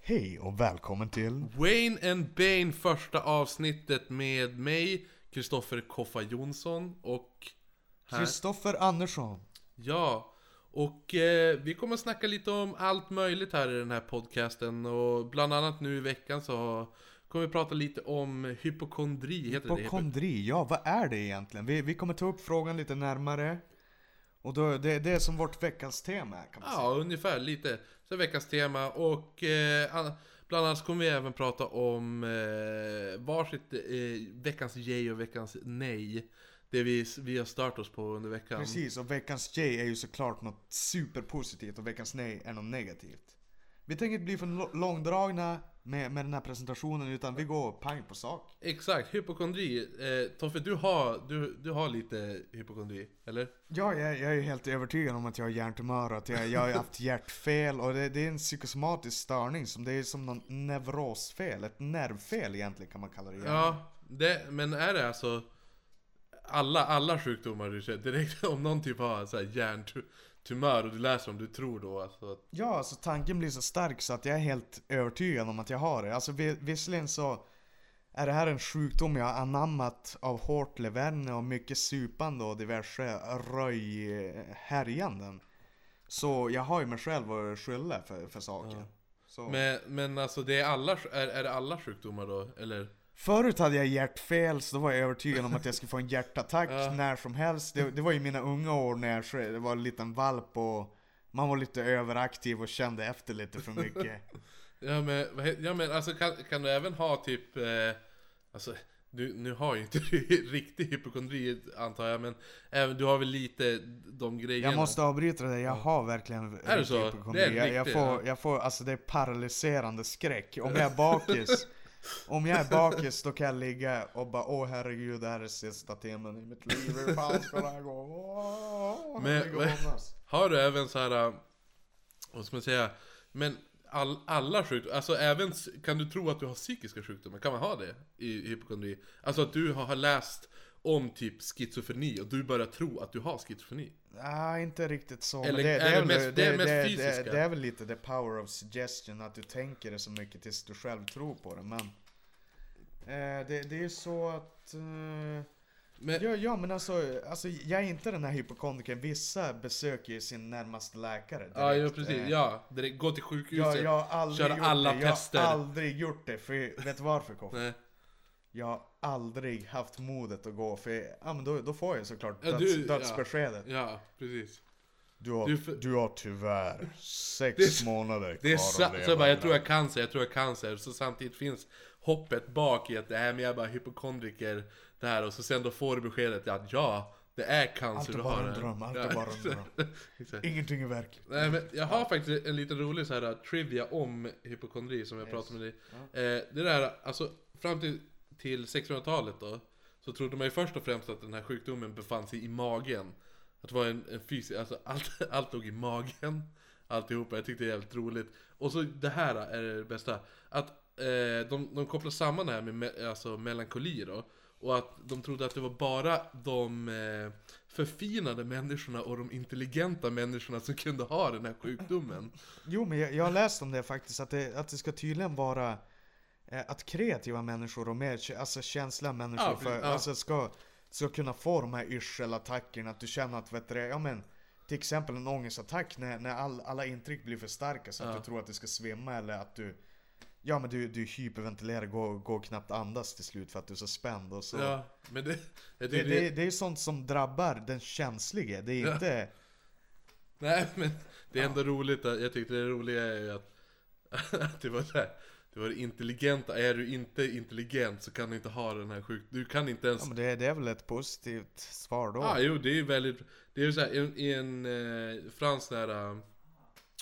Hej och välkommen till Wayne and Bane första avsnittet med mig, Kristoffer Koffa Jonsson och här, Kristoffer Andersson. ja, och eh, vi kommer att snacka lite om allt möjligt här i den här podcasten och bland annat nu i veckan så kommer vi prata lite om hypokondri, heter det Hypokondri, ja vad är det egentligen? Vi, vi kommer ta upp frågan lite närmare. Och då, det, det är som vårt veckans tema kan man Ja, säga. ungefär lite. Så veckans tema och eh, an- bland annat kommer vi även prata om eh, varsitt eh, veckans yay och veckans nej. Det vi, vi har stört oss på under veckan. Precis, och veckans J är ju såklart något superpositivt och veckans nej är något negativt. Vi tänker inte bli för långdragna med, med den här presentationen utan vi går pang på sak. Exakt, hypokondri. Eh, Toffe, du har, du, du har lite hypokondri, eller? Ja, jag, jag är helt övertygad om att jag har hjärntumör och att jag, jag har haft hjärtfel och det, det är en psykosomatisk störning som det är som någon neurosfel, ett nervfel egentligen kan man kalla det. Ja, det, men är det alltså alla, alla sjukdomar du ser direkt om någon typ har så här hjärntumör och du läser om, du tror då alltså att Ja, alltså tanken blir så stark så att jag är helt övertygad om att jag har det. Alltså vi- visserligen så är det här en sjukdom jag har anammat av hårt leverne och mycket supande och diverse röjhärjanden. Så jag har ju mig själv att skylla för, för saker. Så. Men, men alltså det är alla, är, är det alla sjukdomar då? Eller? Förut hade jag hjärtfel så då var jag övertygad om att jag skulle få en hjärtattack Ja. när som helst. Det, det var i mina unga år när jag var en liten valp och man var lite överaktiv och kände efter lite för mycket. Ja men, ja, men alltså kan, kan du även ha typ, eh, alltså du, nu har ju inte du riktig hypokondri antar jag men även, du har väl lite de grejerna? Jag måste avbryta det, jag har verkligen Är det så? hypokondri. Det är jag, jag, riktigt, får, ja. jag får, alltså det är paralyserande skräck. Om jag är bakis, om jag är bakis då kan jag ligga och bara åh herregud det här är sista timmen i mitt liv, hur fan ska det här gå? Åh, Men- men-. Har du även så här, äh, vad ska man säga, men all, alla sjukdomar, alltså även, kan du tro att du har psykiska sjukdomar? Kan man ha det i hypokondri? Alltså att du har, har läst om typ schizofreni och du börjar tro att du har schizofreni? Nej, inte riktigt så. Eller det, är mest- det det, fysiska? det, det är väl lite the power of suggestion, att du tänker det så mycket tills du själv tror på det. Men eh, det, det är ju så att... Eh, Men, ja, ja, men alltså, alltså, jag är inte den här hypokondrikern. Vissa besöker ju sin närmaste läkare direkt. ja, ja precis, Eh, ja, direkt, gå till Ja, sjukhuset, jag har aldrig köra gjort alla det. tester. Jag har aldrig gjort det, för vet du varför Koffe? Jag har aldrig haft modet att gå, för ja, men då, då får jag såklart Ja, du- ja. dödsbeskedet. Ja, precis. Du har, Du du, har tyvärr sex är- månader Det är kvar så, att leva. så jag bara, jag tror jag har cancer, jag tror jag har cancer. Så samtidigt finns hoppet bak i att det här med jag är bara hypokondriker. Det här och så sen då får du beskedet att ja, det är cancer Allt är du bara har. en dröm, allt Ja, är bara en dröm. Ingenting är verkligt. Nej men jag har faktiskt en liten rolig så här trivia om hypokondri som jag Yes. pratade med dig. Eh, det där, alltså fram till, till 1600-talet då. Så trodde man ju först och främst att den här sjukdomen befann sig i magen. Att det var en, en fysisk, alltså allt, allt låg i magen. Alltihopa, jag tyckte det var jävligt roligt. Och så det här är det bästa. Att eh, de, de kopplar samman det här med me, alltså melankoli då. Och att de trodde att det var bara de eh, förfinade människorna och de intelligenta människorna som kunde ha den här sjukdomen. Jo men jag, jag har läst om det faktiskt, att det, att det ska tydligen vara att kreativa människor och mer alltså känsliga människor Ja, för, ja. alltså ska, ska kunna få de här yrselattackerna, att du känner att vet du, det, ja men till exempel en ångestattack när, när all, alla intryck blir för starka så att Ja. du tror att du ska svimma eller att du Ja men du, du hyperventilerar, går, går knappt andas till slut för att du är så spänd och så. Ja, men det... Det, tycker det, det är sånt som drabbar den känslige, det är inte Nej men det är ändå roligt, jag tyckte det roliga är ju att, att det var så var det intelligenta, är du inte intelligent så kan du inte ha den här sjukdomen, du kan inte ens Ja men det, det är väl ett positivt svar då? Ja, ah, jo det är ju väldigt, det är ju såhär, i, i en eh, fransk där, eh,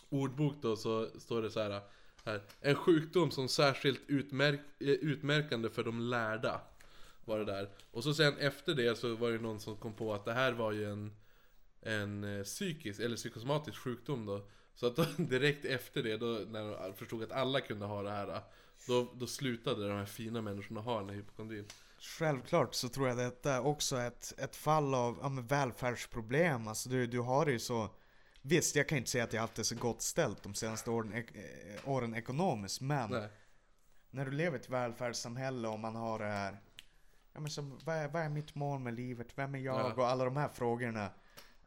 ordbok då så står det så här, här En sjukdom som särskilt utmärk, eh, utmärkande för de lärda Var det där. Och så sen efter det så var det någon som kom på att det här var ju en En eh, psykisk, eller psykosomatisk sjukdom då Så att då, direkt efter det, då, när de förstod att alla kunde ha det här Då, då slutade de här fina människorna ha den här hypokondrin Självklart så tror jag detta också är ett, ett fall av ja, välfärdsproblem. Alltså du, du har det ju så Visst, jag kan inte säga att jag haft det så gott ställt de senaste åren, ek- eh, åren ekonomiskt, men Nej. när du lever i ett välfärdssamhälle och man har det här Ja men som, vad, är, vad är mitt mål med livet? Vem är jag? Ja. Och alla de här frågorna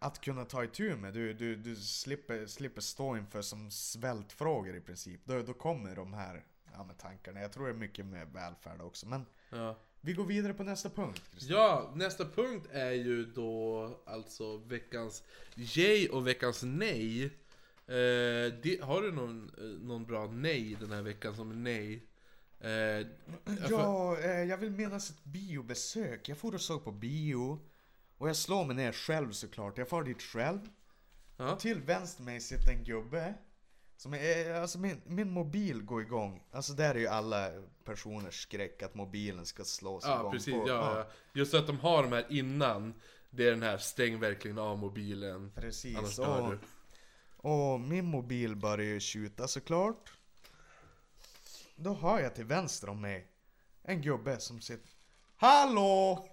Att kunna ta itu med. Du, du, du slipper, slipper stå inför som svältfrågor i princip. Då, då kommer de här ja, med tankarna. Jag tror det är mycket med välfärd också. Men Ja. vi går vidare på nästa punkt. Christian. ja, nästa punkt är ju då alltså veckans yay och veckans nej. Eh, det, har du någon, eh, någon bra nej den här veckan som är nej? Eh, jag får- Ja, eh, jag vill minnas ett biobesök. Jag får och såg på bio. Och jag slår mig ner själv såklart. Jag far dit själv. Ja. Till vänster mig sitter en gubbe. Som är, alltså min, min mobil går igång. Alltså där är ju alla personers skräck att mobilen ska slås Ja, igång. precis. på. Ja, ja. Just att de har de här innan. Det är den här stäng verkligen av mobilen. Precis. Annars dör Och, du. och min mobil börjar ju tjuta såklart. Då hör jag till vänster om mig en gubbe som sitter Hallå!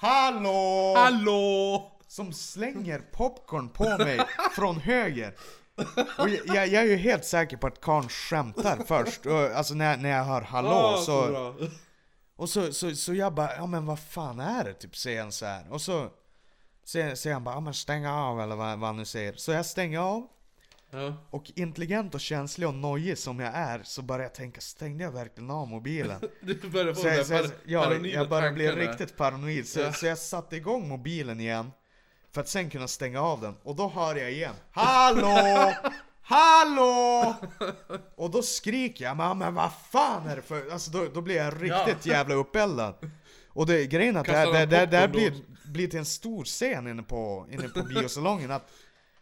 Hallå! Hallå! Som slänger popcorn på mig från höger. Och jag, jag, jag är ju helt säker på att karln skämtar först. Och, alltså när, när jag hör hallå Ah, så... bra. Och så, så, så jag bara, ja men vad fan är det? Typ säger han så här. Och så säger, säger han bara, ja men stäng av eller vad, vad han nu säger. Så jag stänger av. Ja. Och intelligent och känslig och nojig som jag är så börjar jag tänka, stängde jag verkligen av mobilen? Du börjar få Så jag, så jag, ja, jag börjar bli riktigt paranoid. Så, Ja. så jag satte igång mobilen igen. För att sen kunna stänga av den. Och då hör jag igen. Hallå! Hallå! Och då skriker jag, men, vad fan är det för... Alltså då, då blir jag riktigt jävla uppeldad. Och det, grejen är att det, här- Kastar det, han det, det här popcorn blir, blir till en stor scen inne på, inne på biosalongen. Att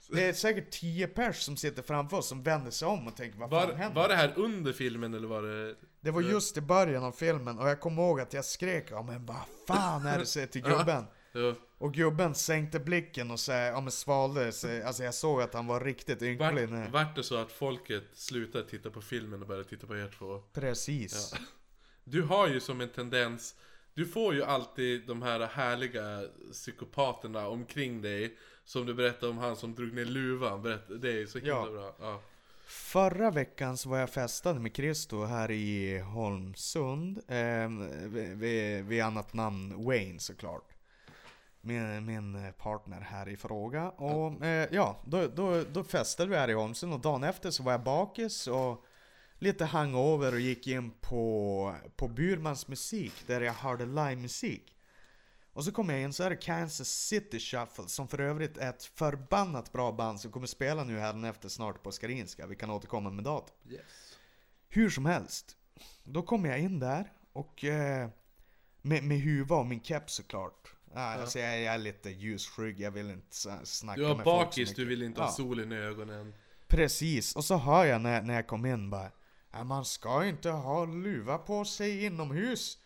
det är säkert tio pers som sitter framför oss som vänder sig om och tänker vad fan Var, händer? var det här under filmen eller var det... Det var just i början av filmen och jag kommer ihåg att jag skrek ja men vad fan är det säger till gubben? Ja. Och gubben sänkte blicken och så, ja, men svalde sig, alltså jag såg att han var riktigt ynklig. när- Vart, vart det så att folket slutade titta på filmen och började titta på er två? Precis. Du har ju som en tendens, du får ju alltid de här härliga psykopaterna omkring dig. Som du berättade om han som drog ner luvan, Berätta, det är så himla Ja. bra. Ja. Förra veckan så var jag festade med Christo här i Holmsund. Eh, vid, vid, vid annat namn Wayne såklart. Min, min partner här i fråga. Och eh, ja, då, då, då festade vi här i Holmsund och dagen efter så var jag bakis och lite hangover och gick in på, på Burmans musik där jag hörde livemusik. Och så kom jag in så är det Kansas City Shuffle som för övrigt är ett förbannat bra band som kommer spela nu här efter snart på Skarinska. Vi kan återkomma med datum. Yes. Hur som helst. Då kommer jag in där och eh, med, med huva och min keps såklart. Ja, Alltså jag, jag är lite ljusskygg, jag vill inte snacka Du med folk så bakis, du vill inte ha Ja. solen i ögonen. Precis, och så hör jag när, när jag kom in bara "Ja, Man ska inte ha luva på sig inomhus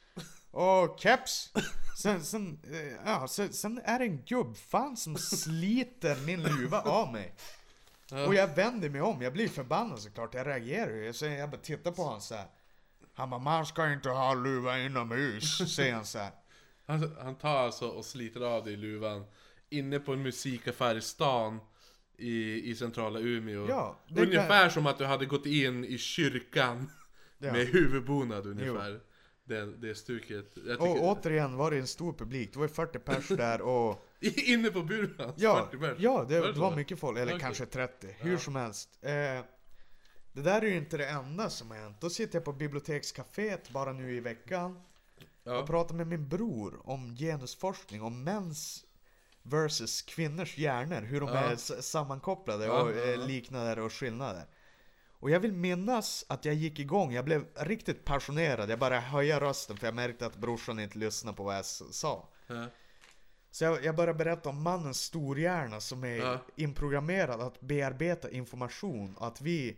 Och keps Sen, sen, eh, ja, sen, sen är det en gubbfan som sliter min luva av mig. Och jag vänder mig om, jag blir förbannad såklart, jag reagerar ju Så jag bara tittar på honom så här. Han bara 'Man ska inte ha luva inomhus' säger han så här. Han, han tar alltså och sliter av dig luvan inne på en musikaffär i stan i, i centrala Umeå. Ja, ungefär som att du hade gått in i kyrkan Ja. med huvudbonad ungefär. Det, det stuket. Jag tycker, Och återigen var det en stor publik, det var ju 40 pers där och inne på buren? Ja, 40 pers. ja det, Var det var mycket folk, eller Okej. kanske 30, hur som helst. Eh, det där är ju inte det enda som har hänt. Då sitter jag på bibliotekscaféet bara nu i veckan och Ja. pratar med min bror om genusforskning, om mäns versus kvinnors hjärnor, hur de Ja. är sammankopplade Ja, och ja, eh, ja. liknader och skillnader. Och jag vill minnas att jag gick igång, jag blev riktigt passionerad, jag började höja rösten för jag märkte att brorsan inte lyssnade på vad jag sa. Ja. Så jag, jag börjar berätta om mannens storhjärna som är Ja. inprogrammerad att bearbeta information och att vi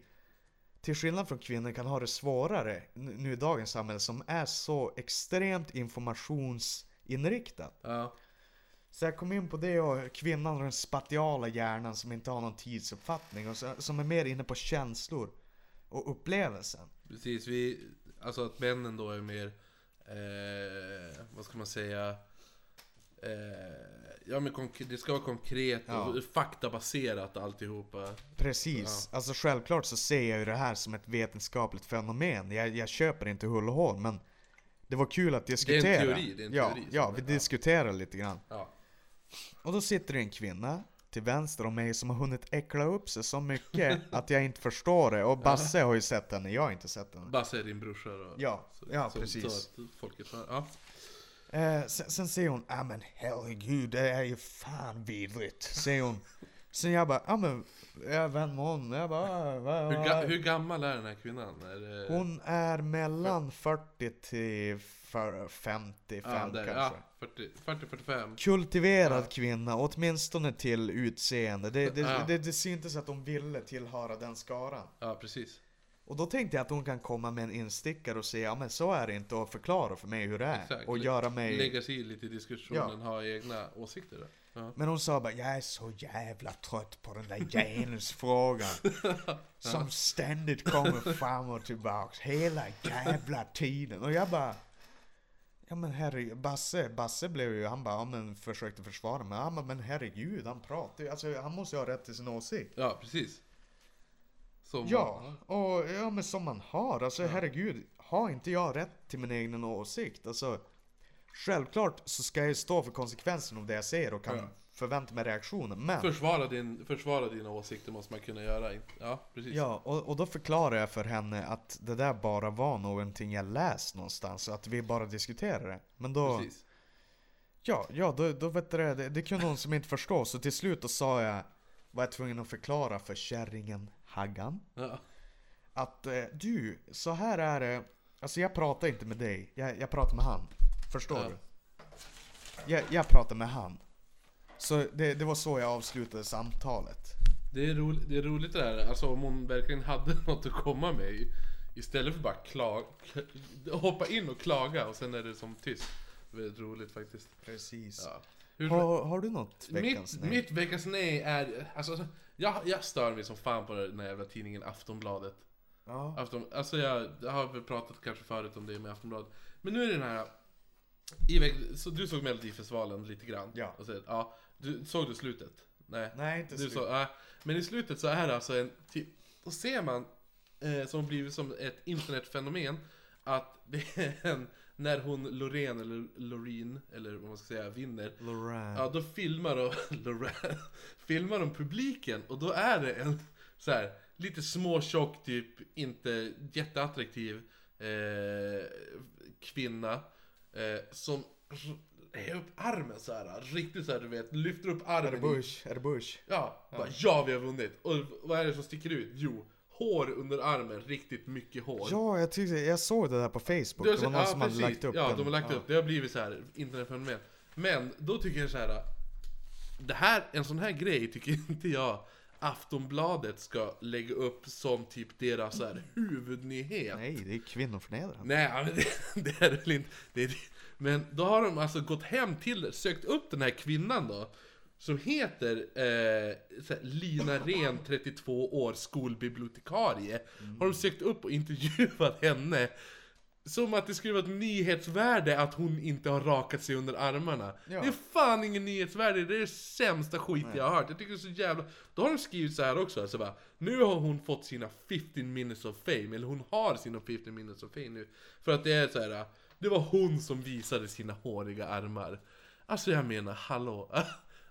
till skillnad från kvinnor kan ha det svårare nu i dagens samhälle som är så extremt informationsinriktat. Ja. Så jag kom in på det och kvinnan och den spatiala hjärnan som inte har någon tidsuppfattning och så, som är mer inne på känslor och upplevelsen. Precis, vi, alltså att männen då är mer, eh, vad ska man säga, eh, ja men det ska vara konkret och Ja. faktabaserat alltihopa. Precis. Alltså självklart så ser jag ju det här som ett vetenskapligt fenomen. Jag, jag köper inte hull och hål, men det var kul att diskutera. teori, det är en ja, teori ja, det- vi ja. diskuterar lite grann. Ja. Och då sitter det en kvinna till vänster om mig som har hunnit äckla upp sig så mycket att jag inte förstår det. Och Basse har ju sett henne, jag har inte sett henne. Basse är din brorsa då. Ja, Så- ja så- precis. Folket hör. Ja. Eh, sen, sen säger hon, ja men herregud, det är ju fan vidrigt. Säger hon. Sen jag bara, ja men, jag vän med hon. Jag bara, va, Hur, ga- hur gammal är den här kvinnan? Är det... Hon är mellan 40 till för- 55 ja, där, kanske. ja, 40, 40-45. Kultiverad kvinna, åtminstone till utseende. Det, det, Ja. det, det syntes att hon ville tillhöra den skaran. Ja, precis. Och då tänkte jag att hon kan komma med en instickare och säga, ja men så är det inte och förklara för mig hur det är. Exakt. Och göra mig... Lägga sig i lite i diskussionen, ha egna åsikter. Ja. Men hon sa bara, jag är så jävla trött på den där genusfrågan. som ständigt kommer fram och tillbaks hela jävla tiden. Och jag bara, ja men herregud, Basse, Basse blev ju, han bara, ja men försökte försvara mig. Ja men, men herregud, han pratar ju, alltså han måste ju ha rätt till sin åsikt. ja, precis. Som, Ja, och ja men som man har, alltså herregud, har inte jag rätt till min egen åsikt? Alltså, självklart så ska jag ju stå för konsekvensen av det jag säger och kan Ja. Förvänta mig reaktionen. Men Försvara, din, försvara dina åsikter måste man kunna göra. Ja, precis. Ja, och, och då förklarar jag för henne att det där bara var någonting jag läst någonstans, att vi bara diskuterade det. Men då, Precis. ja, ja då, då vet du det, det, det kunde hon som inte förstå, så till slut då sa jag, var jag tvungen att förklara för kärringen Haggan, Ja. att eh, du, så här är det, alltså jag pratar inte med dig, jag, jag pratar med han. Förstår Ja. du? Jag, jag pratar med han. Så det, det var så jag avslutade samtalet. Det, är roligt, det är roligt det där, alltså om hon verkligen hade något att komma med i- Istället för bara klaga, hoppa in och klaga och sen är det som tyst. Väldigt roligt faktiskt. Precis. Ja. Hur, Har, har du något veckans mitt, nej? mitt veckans nej är, alltså jag, jag stör mig som fan på den här jävla tidningen Aftonbladet. Ja. Afton, alltså jag, jag har väl pratat kanske förut om det med Aftonbladet. Men nu är det den här... I veck, så du såg Melodifestivalen lite grann? Ja. Och så, ja du, såg du slutet? Nej. Nej, inte Du slut. så, ja. Men i slutet så är det alltså en... Då ser man, eh, som blivit som ett internetfenomen, att det är en... När hon, Loreen eller Loreen, eller vad man ska säga, vinner. Lorraine. Ja, då filmar de, Lorraine, filmar de publiken och då är det en så här lite småtjock, typ inte jätteattraktiv eh, kvinna eh, som r- är upp armen så här, riktigt så här, du vet, lyfter upp Är det armen. Bush? Är det Bush? Ja, bara, ja vi har vunnit. Och vad är det som sticker ut? Jo, hår under armen, riktigt mycket hår. Ja, jag tyckte, jag såg det där på Facebook. Det var någon ja, som hade precis. lagt upp Ja, den. de har lagt ja. upp. Det har blivit så här internetfenomen. Men då tycker jag så här. Det här, en sån här grej tycker inte jag Aftonbladet ska lägga upp som typ deras så här huvudnyhet. Nej, det är kvinnoförnedrande. Nej, men det, det är det väl inte. Det är, men då har de alltså gått hem till, sökt upp den här kvinnan då. Som heter eh, här, Lina Ren, 32 år, skolbibliotekarie. Har de sökt upp och intervjuat henne. Som att det skulle vara ett nyhetsvärde att hon inte har rakat sig under armarna. Ja. Det är fan ingen nyhetsvärde, det är det sämsta skit jag har hört. Jag tycker det är så jävla... Då har de skrivit så här också, alltså bara, Nu har hon fått sina 15 minutes of fame, eller hon har sina 15 minutes of fame nu. För att det är så här. Det var hon som visade sina håriga armar. Alltså jag menar, hallå.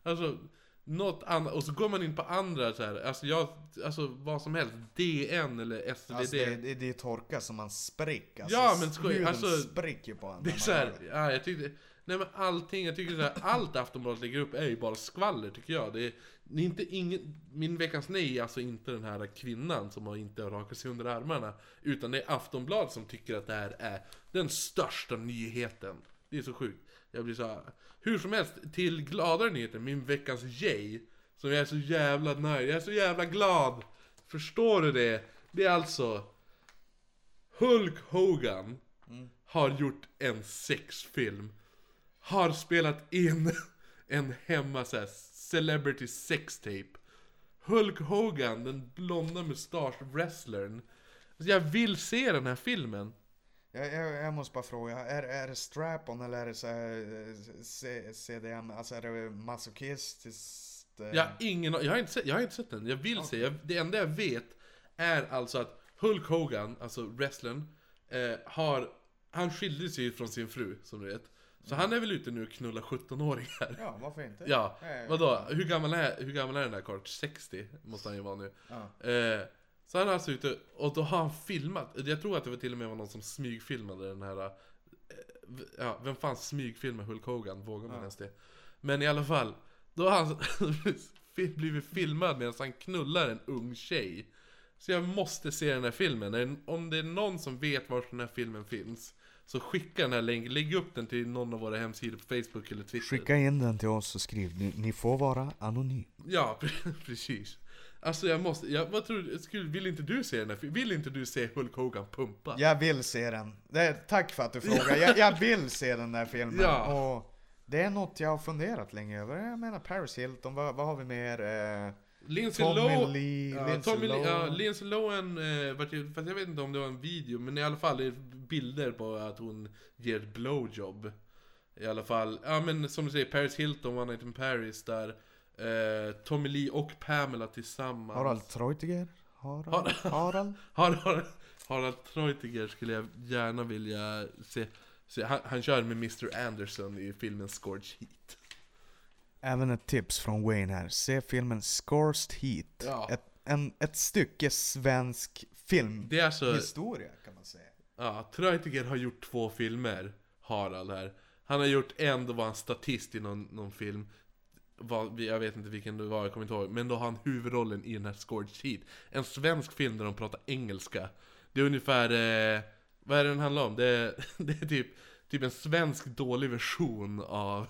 Alltså, något annat. Och så går man in på andra så här. Alltså jag, alltså vad som helst. DN eller SvD. Alltså det, det, det är torka som man spricker. Alltså, Ja, men skoj, alltså, spricker på en. Det är hör det. ja jag tyckte, nej men allting, jag tycker såhär, allt Aftonbladet lägger upp är ju bara skvaller tycker jag. Det är, det är inte ingen, min veckans nej är alltså inte den här kvinnan som har inte har rakat sig under armarna. Utan det är Aftonbladet som tycker att det här är den största nyheten. Det är så sjukt. Jag blir så här, hur som helst, till gladare nyheter, min veckans yay. Som jag är så jävla nöjd, jag är så jävla glad. Förstår du det? Det är alltså Hulk Hogan har gjort en sexfilm. Har spelat in en hemma så här, celebrity sextape. Hulk Hogan, den blonda mustasch wrestlern. Alltså, jag vill se den här filmen. Jag, jag, jag måste bara fråga, är, är det strap-on eller är det så här, eh, CDM? Alltså är det masochistiskt? eh? Jag ingen jag har inte sett, jag har inte sett den, jag vill se, jag, det enda jag vet är alltså att Hulk Hogan, alltså wrestlern, eh, har, han skilde sig från sin fru, som du vet. Så han är väl ute nu och knullar 17-åringar. Ja, varför inte? Ja, Eh, vadå? Hur gammal är, hur gammal är den där Kurt? 60 måste han ju vara nu. Ja. Eh, så han är alltså ute, och då har han filmat, jag tror att det var till och med var någon som smygfilmade den här, eh, ja, vem fan smygfilmar Hulk Hogan? Vågar man Ja. ens det? Men i alla fall, då har han blivit filmad medan han knullar en ung tjej. Så jag måste se den här filmen, om det är någon som vet var den här filmen finns, så skicka den här länken, lägg upp den till någon av våra hemsidor på Facebook eller Twitter. Skicka in den till oss och skriv, ni, ni får vara anonym. Ja, pre- precis. Alltså jag måste, jag, vad tror du, skulle, vill inte du se den här? Vill inte du se Hulk Hogan pumpa? Jag vill se den. Det tack för att du frågar. Jag, jag vill se den där filmen. Ja. Och det är något jag har funderat länge över. Jag menar Paris Hilton, vad, vad har vi mer? Eh, Lindsay Tommy Lohan, Lee, ja, Lindsay Tommy Lee, ja. Lindsay Lohan, eh, fast jag vet inte om det var en video, men i alla fall det är bilder på att hon ger ett blowjob. I alla fall, ja men som du säger, Paris Hilton, One Night in Paris där. Eh, Tommy Lee och Pamela tillsammans. Harald Treutiger? Harald? Har- Harald? Harald, Harald, Treutiger skulle jag gärna vilja se. se han, han kör med Mr Anderson i filmen Scorch Heat. Även ett tips från Wayne här. Se filmen Scorsed Heat. Ja. Ett, en, ett stycke svensk filmhistoria alltså, kan man säga. ja, Treutiger har gjort två filmer, Harald här. Han har gjort en, då var han statist i någon, någon film. Vad- jag vet inte vilken det var, jag kommer inte ihåg. Men då har han huvudrollen i den här Scorch Heat. En svensk film där de pratar engelska. Det är ungefär, eh, vad är det den handlar om? Det, är- det är typ, typ en svensk dålig version av,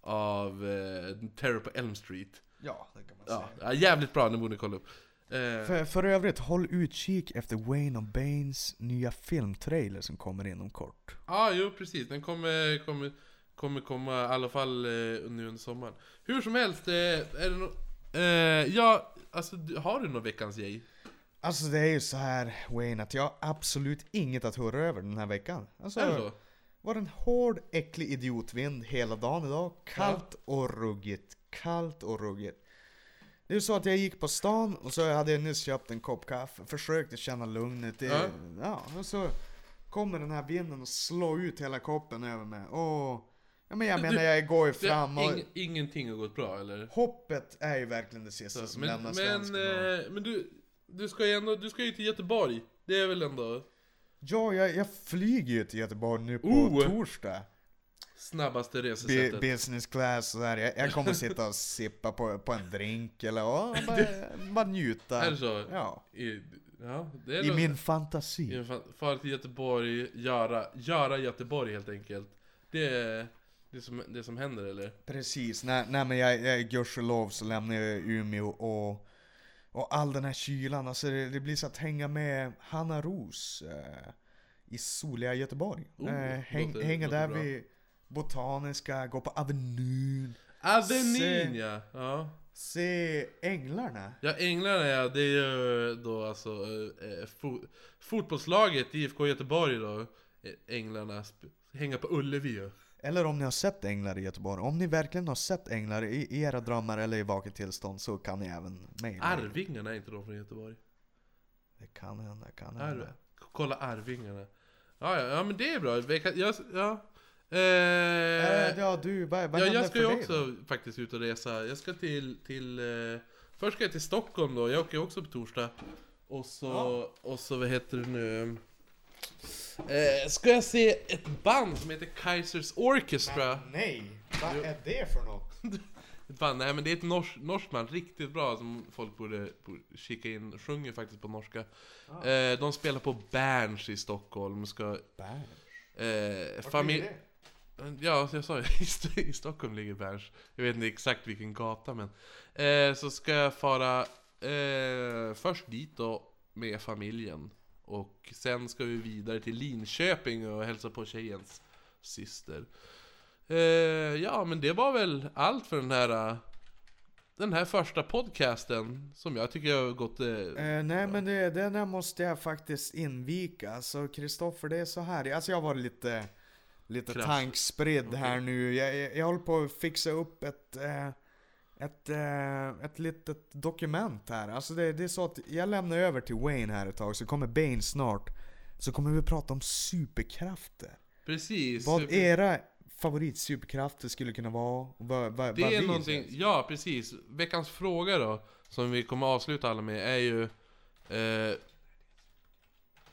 av eh, Terror på Elm Street. Ja, det kan man Ja, säga. ja, jävligt bra, den borde ni kolla upp. Eh, För, för övrigt, håll utkik efter Wayne och Baines nya filmtrailer som kommer inom kort. Ja, jo precis. Den kommer, kommer, kommer komma i alla fall eh, nu under sommaren. Hur som helst, eh, är det no eh, Ja, alltså har du någon veckans grej? Alltså det är ju så här Wayne, att jag har absolut inget att hurra över den här veckan. Alltså, Är det så? var en hård, äcklig idiotvind hela dagen idag. Kallt och ruggigt. Kallt och ruggigt. Det är så att jag gick på stan och så hade jag nyss köpt en kopp kaffe, försökte känna lugnet. Det, Ja. ja. och så kommer den här vinden och slår ut hela koppen över mig. Och, ja men jag menar jag går ju fram och ing, ingenting har gått bra eller? hoppet är ju verkligen det sista Så, som men lämnar men, svensken. och- eh, men du, du ska ju ändå, du ska ju till Göteborg. Det är väl ändå Ja, jag, jag flyger ju till Göteborg nu på Oh! torsdag. snabbaste resesättet. business class och där. Jag, jag kommer sitta och sippa på, på en drink eller och bara, bara njuta. Är det så? Ja. I, ja, det är I min fantasi. i fan- Fara till Göteborg, göra, göra Göteborg helt enkelt. Det är det som, det som händer eller? Precis, nej, nej men jag, jag gudskelov så lämnar jag Umeå och, och all den här kylan, alltså det, det blir så att hänga med Hanna Ros eh, i soliga Göteborg. Oh, eh, häng, låter- hänga låter där bra. vid Botaniska, gå på Avenyn, Avenyn Se- ja! ja! se Änglarna. Ja, Änglarna ja, det är ju då alltså eh, fo fotbollslaget IFK Göteborg då. Änglarna, hänga på Ullevi ju. Eller om ni har sett änglar i Göteborg. Om ni verkligen har sett änglar i, i era drömmar eller i vaket tillstånd så kan ni även mejla. Arvingarna är inte de från Göteborg? Det kan hända, kan hända. Kolla Arvingarna. Ja, ja, ja men det är bra. Kan- Jag, ja. Eh, Äh, ja du, vad, vad ja, jag ska ju också då? faktiskt ut och resa. Jag ska till, till eh, Först ska jag till Stockholm då, jag åker också på torsdag. Och så, Ja. och så vad heter det nu? Eh, ska jag se ett band som heter Kaisers Orchestra. Men nej, vad är det för något? Ett band, nej men det är ett nors, band, riktigt bra som folk borde, borde kika in. Sjunger faktiskt på norska. Ah. Eh, de spelar på Berns i Stockholm. Ska, Bär. eh, familj... Ja, jag sa ju, i Stockholm ligger Berns. Jag vet inte exakt vilken gata men. Eh, så ska jag fara eh, först dit då med familjen. Och sen ska vi vidare till Linköping och hälsa på tjejens syster. Eh, ja, men det var väl allt för den här, den här första podcasten som jag tycker har gått... Eh, Eh, nej men det, det där måste jag faktiskt invika. Alltså Kristoffer, det är så här. Alltså jag har varit lite, lite tankspridd här nu. Jag, jag, jag håller på att fixa upp ett, eh, ett, eh, ett litet dokument här. Alltså det, det är så att jag lämnar över till Wayne här ett tag, så kommer Bane snart. Så kommer vi prata om superkrafter. precis. Vad era favoritsuperkrafter skulle kunna vara. Vad, vad, Det vad är någonting, känns. ja precis. Veckans fråga då, som vi kommer avsluta alla med, är ju... Eh,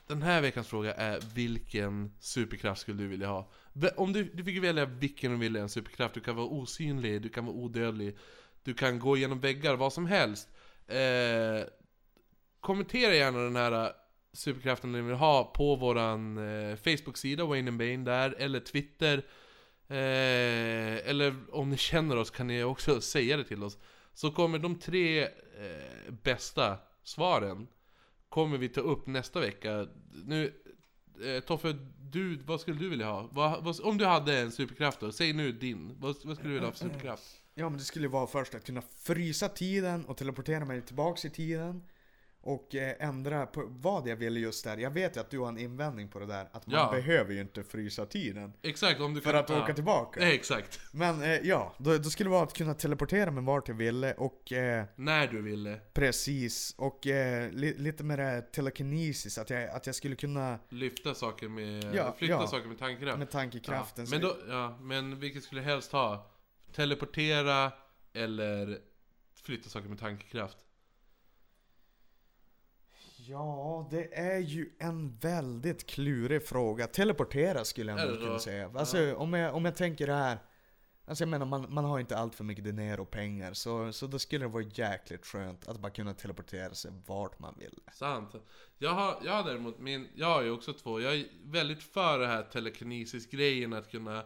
den här veckans fråga är vilken superkraft skulle du vilja ha? Om du, du fick välja vilken du ville, en superkraft. Du kan vara osynlig, du kan vara odödlig, du kan gå genom väggar, vad som helst. Eh, kommentera gärna den här eh, superkraften ni vill ha på våran eh, Facebook-sida, Wayne and Bane där, eller Twitter. Eh, eller om ni känner oss kan ni också säga det till oss. Så kommer de tre eh, bästa svaren kommer vi ta upp nästa vecka. Nu, eh, Toffe, du, vad skulle du vilja ha? Vad, vad, om du hade en superkraft då, säg nu din. Vad, vad skulle du vilja ha för superkraft? Ja men det skulle vara först att kunna frysa tiden och teleportera mig tillbaks i tiden. Och eh, ändra på vad jag ville just där. Jag vet ju att du har en invändning på det där. Att man Ja. behöver ju inte frysa tiden. Exakt, om du För kan... att åka ja. tillbaka. Nej, exakt. Men eh, ja, då, då skulle det vara att kunna teleportera mig vart jag ville och eh, När du ville. precis. Och eh, li, lite med det här telekinesis. Att jag, att jag skulle kunna Lyfta saker med... Ja, flytta saker med tankekraft. med tankekraften. Ja. Men, då, ja, men vilket skulle du helst ha? Teleportera eller flytta saker med tankekraft? Ja, det är ju en väldigt klurig fråga. Teleportera skulle jag nog kunna säga. Alltså om jag, om jag tänker det här. Alltså jag menar, man, man har inte allt för mycket dinero och pengar. Så, så då skulle det vara jäkligt skönt att bara kunna teleportera sig vart man vill. Sant. Jag har, jag har däremot min, jag har ju också två. Jag är väldigt för det här telekinesis-grejen att kunna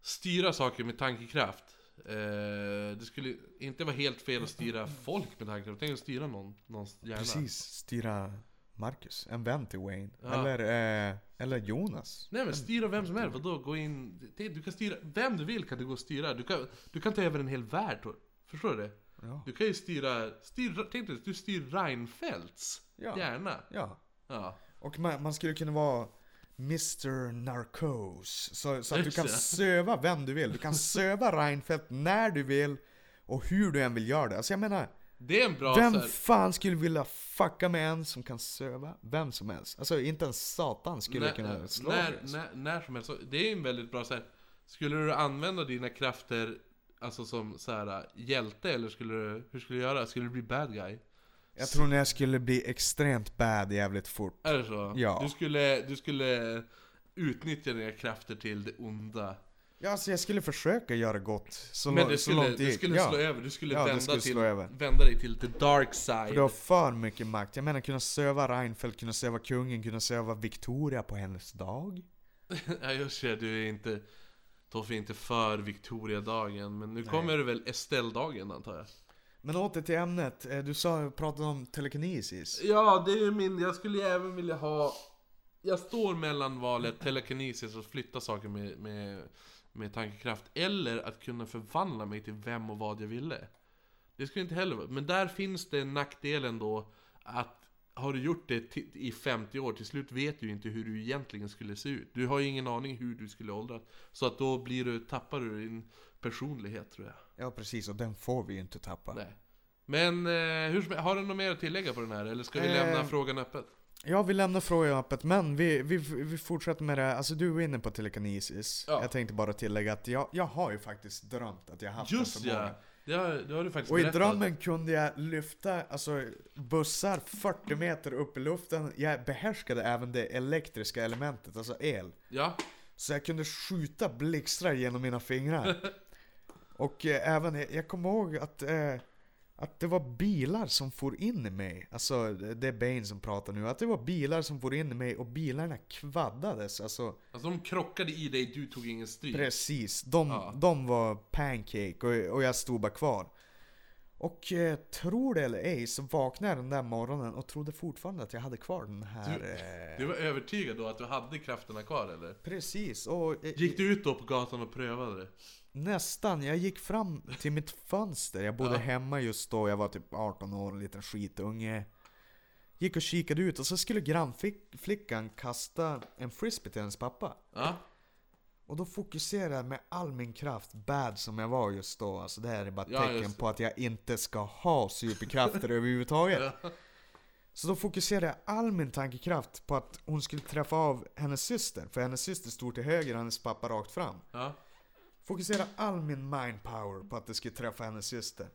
styra saker med tankekraft. Eh, det skulle inte vara helt fel att styra folk med tankekraft. Tänk att styra någon, någons hjärna. Precis, styra Marcus, en vän till Wayne. Ja. Eller, eh, eller Jonas. Nej men styra vem som helst, vadå? Gå in... Det, du kan styra, vem du vill kan du gå och styra. Du kan, du kan ta över en hel värld, förstår du det? Ja. Du kan ju styra, styra tänk dig, du styr Reinfeldts Ja. hjärna. ja. Ja. Och man, man skulle kunna vara Mr Narcos. Så, så att du kan söva vem du vill. Du kan söva Reinfeldt när du vill. Och hur du än vill göra det. Alltså jag menar, Det är en bra vem så här, fan skulle vilja fucka med en som kan söva vem som helst? Alltså inte ens Satan skulle när, kunna slå när, mig. när, när som helst. Det är en väldigt bra så här. Skulle du använda dina krafter Alltså som så här hjälte eller skulle du, hur skulle du göra? Skulle du bli bad guy? Jag tror jag skulle bli extremt bad jävligt fort. Är det så? Ja. Du skulle, du skulle utnyttja dina krafter till det onda. Ja, alltså jag skulle försöka göra gott så, Men det så skulle, långt det gick. skulle ja. slå över, du skulle, Ja, vända, skulle till, vända dig till the dark För side. du har för mycket makt. Jag menar kunna söva Reinfeldt, kunna söva kungen, kunna söva Victoria på hennes dag. Ja just det, du är inte Toffe är inte för Victoria-dagen, men nu kommer det väl Estelle-dagen antar jag? Men åter till ämnet. Eh, du sa, pratade om telekinesis. Ja, det är ju min, jag skulle ju även vilja ha Jag står mellan valet telekinesis och flytta saker med, med, med tankekraft Eller att kunna förvandla mig till vem och vad jag ville Det skulle inte heller vara, men där finns det nackdelen då Att har du gjort det i 50 år, till slut vet du inte hur du egentligen skulle se ut Du har ju ingen aning hur du skulle åldras Så att då blir du, tappar du din personlighet tror jag Ja precis, och den får vi ju inte tappa. Nej Men eh, hur, har du något mer att tillägga på den här? Eller ska vi Eh, lämna frågan öppet? Ja, vi lämnar frågan öppet, men vi, vi, vi fortsätter med det. Alltså du var inne på telekinesis. Ja. Jag tänkte bara tillägga att jag, jag har ju faktiskt drömt att jag haft Just den förmågan. ja! Det har, det har du faktiskt Och i berättat. drömmen kunde jag lyfta alltså, bussar 40 meter upp i luften. Jag behärskade även det elektriska elementet, alltså el. Ja, Så jag kunde skjuta blixtrar genom mina fingrar. Och eh, även, jag, kommer ihåg att, eh, att det var bilar som for in i mig. Alltså det är Bane som pratar nu. Att det var bilar som for in i mig och bilarna kvaddades. Alltså alltså de krockade i dig, du tog ingen stryk. precis. De, Ja. de var pancake och, och jag stod bara kvar. Och eh, tror det eller ej så vaknade jag den där morgonen och trodde fortfarande att jag hade kvar den här... eh, Du var övertygad då att du hade krafterna kvar eller? Precis, och eh, Gick du ut då på gatan och prövade det? Nästan. Jag gick fram till mitt fönster. Jag bodde Ja. hemma just då, jag var typ 18 år, en liten skitunge. Gick och kikade ut och så skulle grannflickan kasta en frisbee till hennes pappa. Ja? Och då fokuserade jag med all min kraft, bad som jag var just då. Alltså det här är bara ett Ja, tecken på att jag inte ska ha superkrafter överhuvudtaget. Ja. Så då fokuserade jag all min tankekraft på att hon skulle träffa av hennes syster. För hennes syster stod till höger och hennes pappa rakt fram. Ja? Fokusera all min mind power på att det skulle träffa hennes syster.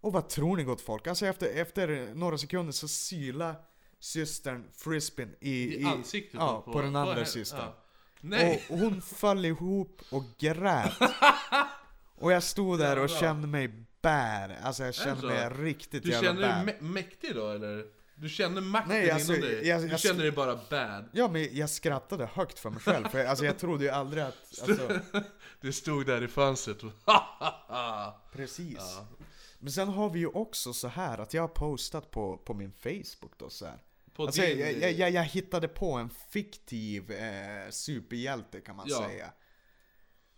Och vad tror ni gott folk? Alltså efter, efter några sekunder så syla systern frisbeen i, I ansiktet ja, då på, den andra henne? systern. Ja. Nej! Och hon föll ihop och grät. Och jag stod där och kände mig bad. Alltså jag kände mig riktigt Du jävla känner bad. dig mä- mäktig då eller? Du känner makten Nej, alltså, inom dig? jag- du jag- känner dig bara bad? Ja men jag skrattade högt för mig själv. För alltså jag trodde ju aldrig att... Alltså, Du stod där i fönstret och precis. Ja. Men sen har vi ju också så här att jag har postat på, på min Facebook då så här. Alltså, din... jag, jag, jag, jag hittade på en fiktiv eh, superhjälte kan man Ja. säga.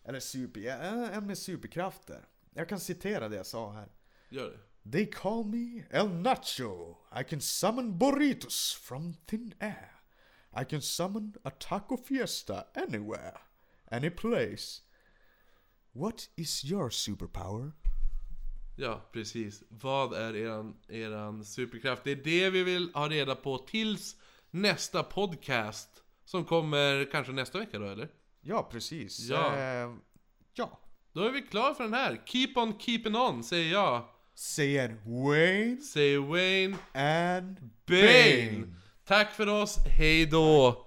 Eller superhjälte, eh, en med superkrafter. Jag kan citera det jag sa här. Gör det. They call me El Nacho. I can summon burritos from thin air. I can summon a taco fiesta anywhere, any place. What is your superpower? Ja, precis. Vad är eran, eran superkraft? Det är det vi vill ha reda på tills nästa podcast. Som kommer kanske nästa vecka då, eller? Ja, precis. Ja. Eh, ja. Då är vi klara för den här. Keep on keeping on, säger jag. Säger Wayne Säger Wayne and Bane. Tack för oss, hej då!